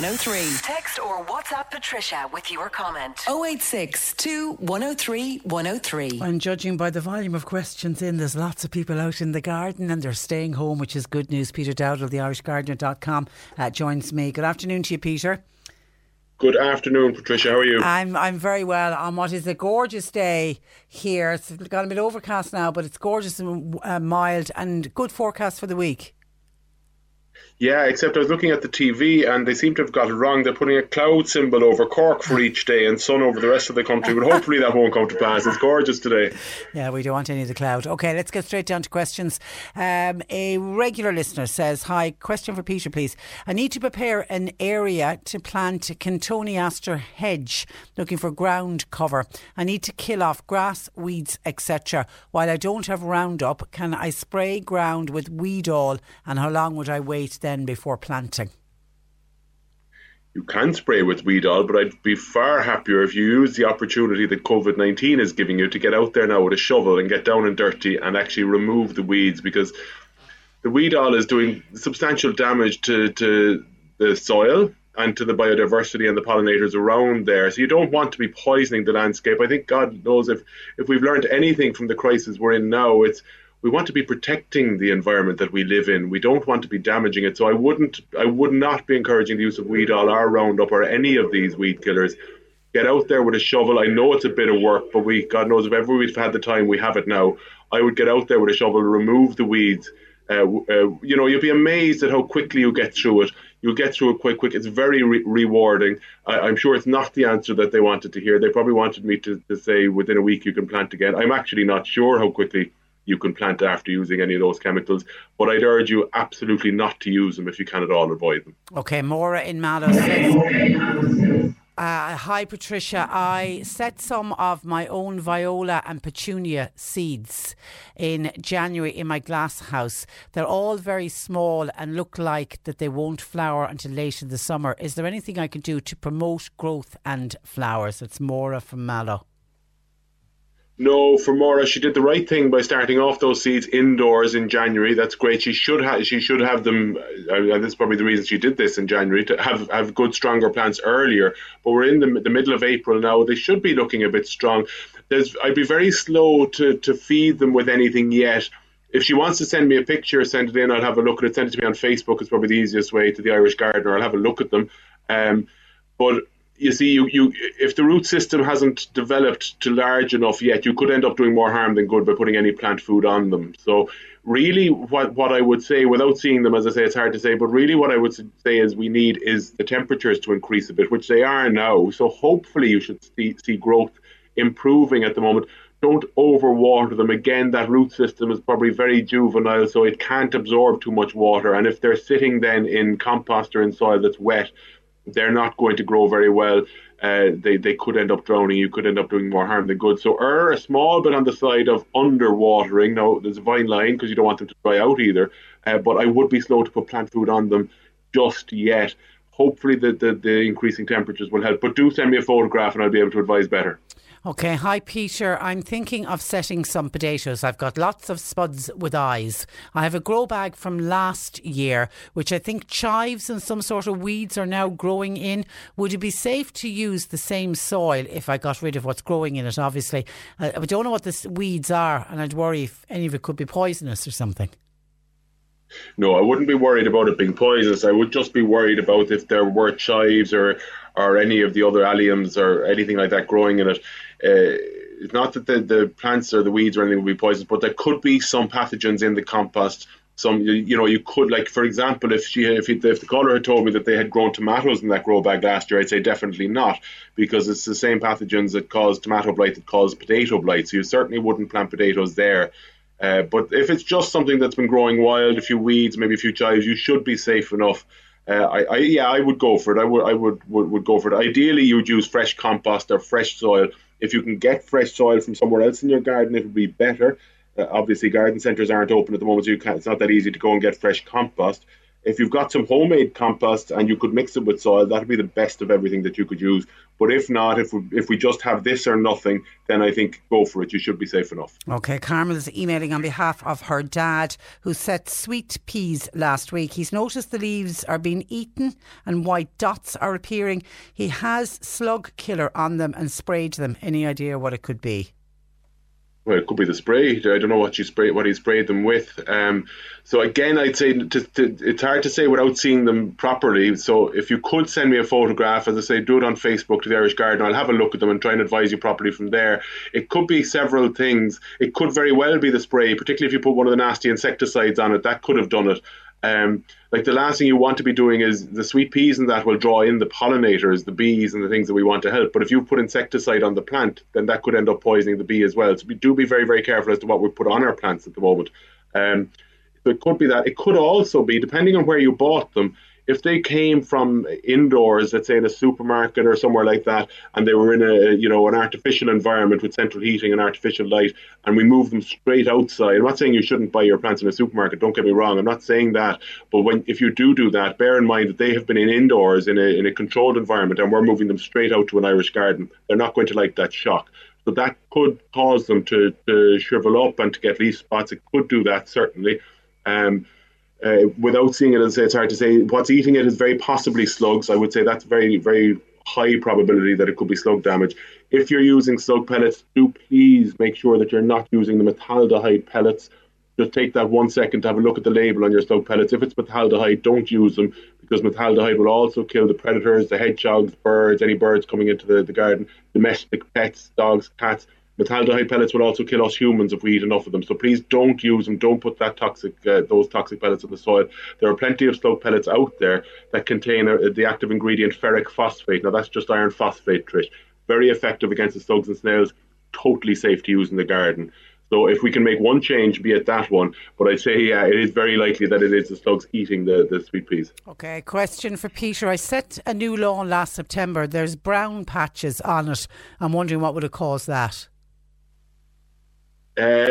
C103. Text or WhatsApp Patricia with your comment. 086 103 103. And judging by the volume of questions in, there's lots of people out in the garden and they're staying home, which is good news. Peter Dowdall, the IrishGardener.com, uh, joins me. Good afternoon to you, Peter. Good afternoon, Patricia. How are you? I'm I'm very well on what is a gorgeous day here. It's got a bit overcast now, but it's gorgeous and uh, mild and good forecast for the week. Yeah, except I was looking at the TV and they seem to have got it wrong. They're putting a cloud symbol over Cork for each day and sun over the rest of the country. But hopefully that won't come to pass. It's gorgeous today. Yeah, we don't want any of the cloud. Okay, let's get straight down to questions. Um, a regular listener says, Hi, question for Peter, please. I need to prepare an area to plant Cotoneaster hedge, looking for ground cover. I need to kill off grass, weeds, etc. While I don't have Roundup, can I spray ground with Weedol and how long would I wait then? then before planting? You can spray with Weedol, but I'd be far happier if you use the opportunity that COVID 19 is giving you to get out there now with a shovel and get down and dirty and actually remove the weeds because the Weedol is doing substantial damage to, to the soil and to the biodiversity and the pollinators around there. So you don't want to be poisoning the landscape. I think God knows if, if we've learned anything from the crisis we're in now, it's we want to be protecting the environment that we live in. We don't want to be damaging it. So I wouldn't, I would not be encouraging the use of Weedol or Roundup or any of these weed killers. Get out there with a shovel. I know it's a bit of work, but we, God knows, if ever we've had the time, we have it now. I would get out there with a shovel, remove the weeds. Uh, uh, you know, you'll be amazed at how quickly you get through it. You'll get through it quite quick. It's very re- rewarding. I, am sure it's not the answer that they wanted to hear. They probably wanted me to, to say within a week you can plant again. I'm actually not sure how quickly you can plant after using any of those chemicals. But I'd urge you absolutely not to use them if you can at all avoid them. Okay, Maura in Mallow says. Uh, hi, Patricia. I set some of my own viola and petunia seeds in January in my glass house. They're all very small and look like that they won't flower until late in the summer. Is there anything I can do to promote growth and flowers? It's Maura from Mallow. No, for Maura, she did the right thing by starting off those seeds indoors in January. That's great. She should have. She should have them. Uh, that's probably the reason she did this in January to have have good, stronger plants earlier. But we're in the, the middle of April now. They should be looking a bit strong. There's. I'd be very slow to to feed them with anything yet. If she wants to send me a picture, send it in. I'll have a look at it. Send it to me on Facebook. It's probably the easiest way to the Irish Gardener. I'll have a look at them. Um, but you see, you, you if the root system hasn't developed to large enough yet, you could end up doing more harm than good by putting any plant food on them. So really what what I would say without seeing them as I say it's hard to say but really what I would say is we need is the temperatures to increase a bit which they are now. So hopefully you should see, see growth improving at the moment. Don't overwater them. Again that root system is probably very juvenile so it can't absorb too much water. And if they're sitting then in compost or in soil that's wet they're not going to grow very well. Uh, they, they could end up drowning. You could end up doing more harm than good. So err a small bit on the side of underwatering. Now, there's a fine line because you don't want them to dry out either. Uh, but I would be slow to put plant food on them just yet. Hopefully, the, the, the increasing temperatures will help. But do send me a photograph and I'll be able to advise better. Okay, hi Peter. I'm thinking of setting some potatoes. I've got lots of spuds with eyes. I have a grow bag from last year, which I think chives and some sort of weeds are now growing in. Would it be safe to use the same soil if I got rid of what's growing in it? Obviously, uh, I don't know what the weeds are, and I'd worry if any of it could be poisonous or something. No, I wouldn't be worried about it being poisonous. I would just be worried about if there were chives or or any of the other alliums or anything like that growing in it. Uh, it's not that the, the plants or the weeds or anything will be poisonous, but there could be some pathogens in the compost, some you know you could like for example if she if, if the caller had told me that they had grown tomatoes in that grow bag last year I'd say definitely not because it's the same pathogens that cause tomato blight that cause potato blight. So you certainly wouldn't plant potatoes there. Uh, but if it's just something that's been growing wild a few weeds maybe a few chives you should be safe enough. Uh, I, I, yeah I would go for it. I would I would, would would go for it. Ideally you would use fresh compost or fresh soil if you can get fresh soil from somewhere else in your garden it would be better uh, obviously, garden centres aren't open at the moment, so you can't, it's not that easy to go and get fresh compost. If you've got some homemade compost and you could mix it with soil, that'd be the best of everything that you could use. But if not, if we, if we just have this or nothing, then I think go for it. You should be safe enough. Okay, Carmel is emailing on behalf of her dad, who set sweet peas last week. He's noticed the leaves are being eaten and white dots are appearing. He has slug killer on them and sprayed them. Any idea what it could be? Well, it could be the spray. I don't know what you spray, what he sprayed them with. Um, so again, I'd say to, to, it's hard to say without seeing them properly. So if you could send me a photograph, as I say, do it on Facebook to the Irish Garden. I'll have a look at them and try and advise you properly from there. It could be several things. It could very well be the spray, particularly if you put one of the nasty insecticides on it. That could have done it. Um, like the last thing you want to be doing is the sweet peas and that will draw in the pollinators, the bees and the things that we want to help. But if you put insecticide on the plant, then that could end up poisoning the bee as well. So we do be very, very careful as to what we put on our plants at the moment. Um, so it could be that. It could also be, depending on where you bought them, if they came from indoors, let's say in a supermarket or somewhere like that, and they were in a you know an artificial environment with central heating and artificial light, and we move them straight outside. I'm not saying you shouldn't buy your plants in a supermarket. Don't get me wrong. I'm not saying that. But when if you do do that, bear in mind that they have been in indoors in a in a controlled environment, and we're moving them straight out to an Irish garden. They're not going to like that shock. So that could cause them to, to shrivel up and to get leaf spots. It could do that certainly. Um, uh, without seeing it, as it's hard to say. What's eating it is very possibly slugs. I would say that's very, very high probability that it could be slug damage. If you're using slug pellets, do please make sure that you're not using the metaldehyde pellets. Just take that one second to have a look at the label on your slug pellets. If it's metaldehyde, don't use them because metaldehyde will also kill the predators, the hedgehogs, birds, any birds coming into the, the garden, domestic pets, dogs, cats Metaldehyde pellets will also kill us humans if we eat enough of them. So please don't use them. Don't put that toxic, uh, those toxic pellets in the soil. There are plenty of slug pellets out there that contain uh, the active ingredient ferric phosphate. Now that's just iron phosphate, Trish. Very effective against the slugs and snails. Totally safe to use in the garden. So if we can make one change, be it that one, but I'd say yeah, it is very likely that it is the slugs eating the, the sweet peas. Okay, question for Peter. I set a new lawn last September. There's brown patches on it. I'm wondering what would have caused that. Uh,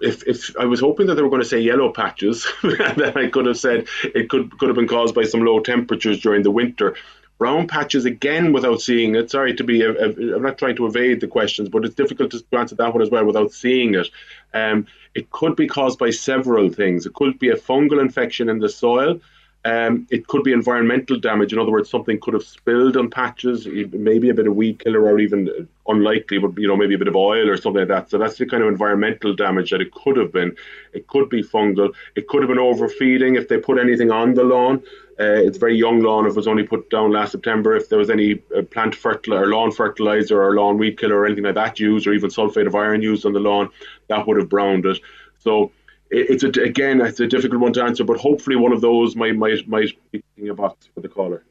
if, if I was hoping that they were going to say yellow patches, then I could have said it could could have been caused by some low temperatures during the winter. Brown patches again without seeing it. Sorry to be, i am not trying to evade the questions, but it's difficult to answer that one as well without seeing it. Um, it could be caused by several things. It could be a fungal infection in the soil. Um, it could be environmental damage. In other words, something could have spilled on patches, maybe a bit of weed killer, or even unlikely, but you know, maybe a bit of oil or something like that. So that's the kind of environmental damage that it could have been. It could be fungal. It could have been overfeeding if they put anything on the lawn. Uh, it's very young lawn. If it was only put down last September, if there was any uh, plant fertilizer, lawn fertilizer, or lawn weed killer, or anything like that used, or even sulfate of iron used on the lawn, that would have browned it. So it's a, again it's a difficult one to answer, but hopefully one of those might might might be a box for the caller.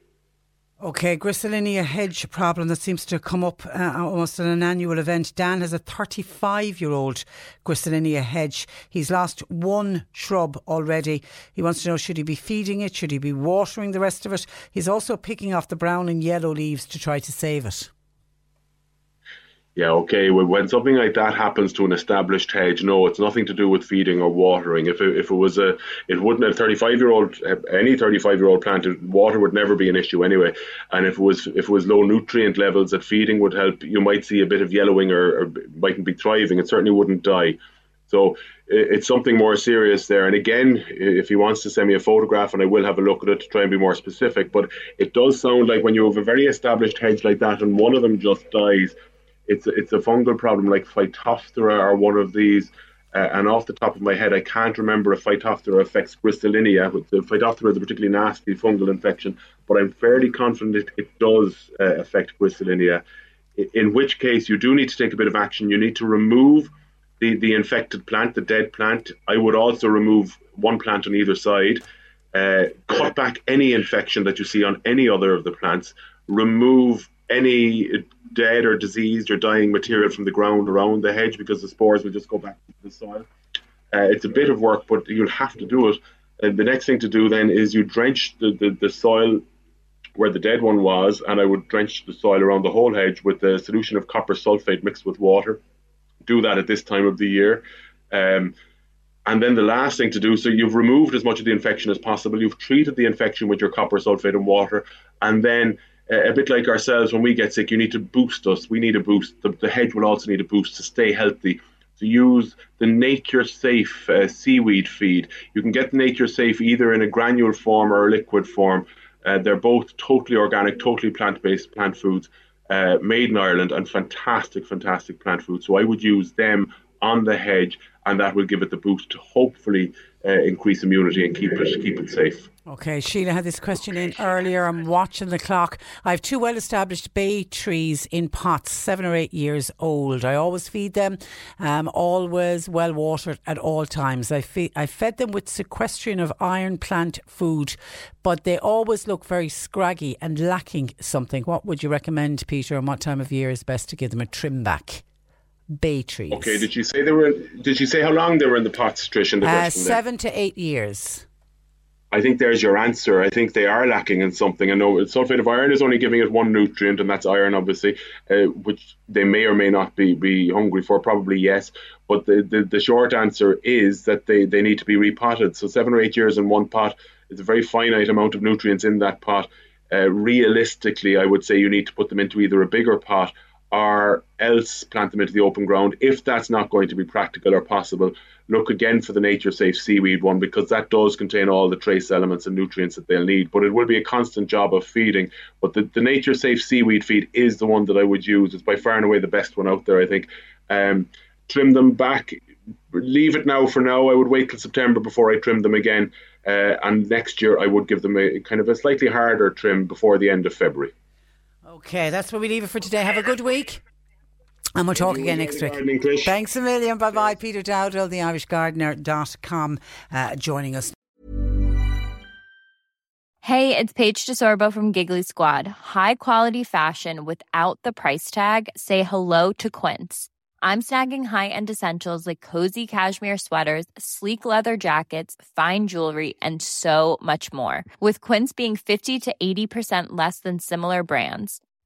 Okay, Griselinia hedge problem that seems to come up uh, almost at an annual event. Dan has a 35 year old Griselinia hedge. He's lost one shrub already. He wants to know should he be feeding it? Should he be watering the rest of it? He's also picking off the brown and yellow leaves to try to save it yeah, okay, when something like that happens to an established hedge, no, it's nothing to do with feeding or watering. If it, if it was a, it wouldn't a 35 year old, eh, any 35 year old plant, water would never be an issue anyway. And if it was, if it was low nutrient levels, that feeding would help, you might see a bit of yellowing or, or mightn't be thriving. It certainly wouldn't die. So it's something more serious there. And again, if he wants to send me a photograph, and I will have a look at it to try and be more specific, but it does sound like when you have a very established hedge like that and one of them just dies, it's it's a fungal problem like Phytophthora or one of these. Uh, and off the top of my head, I can't remember if Phytophthora affects Griselinia. But the Phytophthora is a particularly nasty fungal infection, but I'm fairly confident it, it does uh, affect Griselinia. In which case, you do need to take a bit of action. You need to remove the, the infected plant, the dead plant. I would also remove one plant on either side, uh, cut back any infection that you see on any other of the plants, remove any dead or diseased or dying material from the ground around the hedge because the spores will just go back to the soil. Uh, it's a bit of work, but you'll have to do it. And the next thing to do then is you drench the, the, the soil where the dead one was, and I would drench the soil around the whole hedge with a solution of copper sulfate mixed with water. Do that at this time of the year. Um, and then the last thing to do, so you've removed as much of the infection as possible. You've treated the infection with your copper sulfate and water, and then a bit like ourselves, when we get sick, you need to boost us. We need a boost. The, the hedge will also need a boost to stay healthy. To use the nature safe uh, seaweed feed. You can get the nature safe either in a granule form or a liquid form. Uh, they're both totally organic, totally plant based plant foods. Uh, made in Ireland and fantastic, fantastic plant food. So I would use them on the hedge, and that will give it the boost to hopefully uh, increase immunity and keep it keep it safe. Okay, Sheila had this question in earlier. I'm watching the clock. I have two well established bay trees in pots, seven or eight years old. I always feed them, um, always well watered at all times. I, fe- I fed them with sequestration of iron plant food, but they always look very scraggy and lacking something. What would you recommend, Peter, and what time of year is best to give them a trim back? bay trees. Okay, did you say they were? Did you say how long they were in the pots, Trish? In the uh, seven to eight years. I think there's your answer. I think they are lacking in something. I know sulfate of iron is only giving it one nutrient, and that's iron, obviously, uh, which they may or may not be be hungry for. Probably yes, but the, the, the short answer is that they, they need to be repotted. So seven or eight years in one pot is a very finite amount of nutrients in that pot. Uh, realistically, I would say you need to put them into either a bigger pot or else plant them into the open ground. If that's not going to be practical or possible, look again for the nature safe seaweed one because that does contain all the trace elements and nutrients that they'll need. But it will be a constant job of feeding. But the, the nature safe seaweed feed is the one that I would use. It's by far and away the best one out there, I think. Um, trim them back. Leave it now for now. I would wait till September before I trim them again. Uh, and next year I would give them a kind of a slightly harder trim before the end of February. Okay, that's where we leave it for today. Have a good week. And we'll talk again next week. Thanks a million. Bye bye. Peter Dowdall, theirishgardener.com, uh, joining us. Hey, it's Paige DeSorbo from Giggly Squad. High quality fashion without the price tag? Say hello to Quince. I'm snagging high end essentials like cozy cashmere sweaters, sleek leather jackets, fine jewelry, and so much more. With Quince being 50 to 80% less than similar brands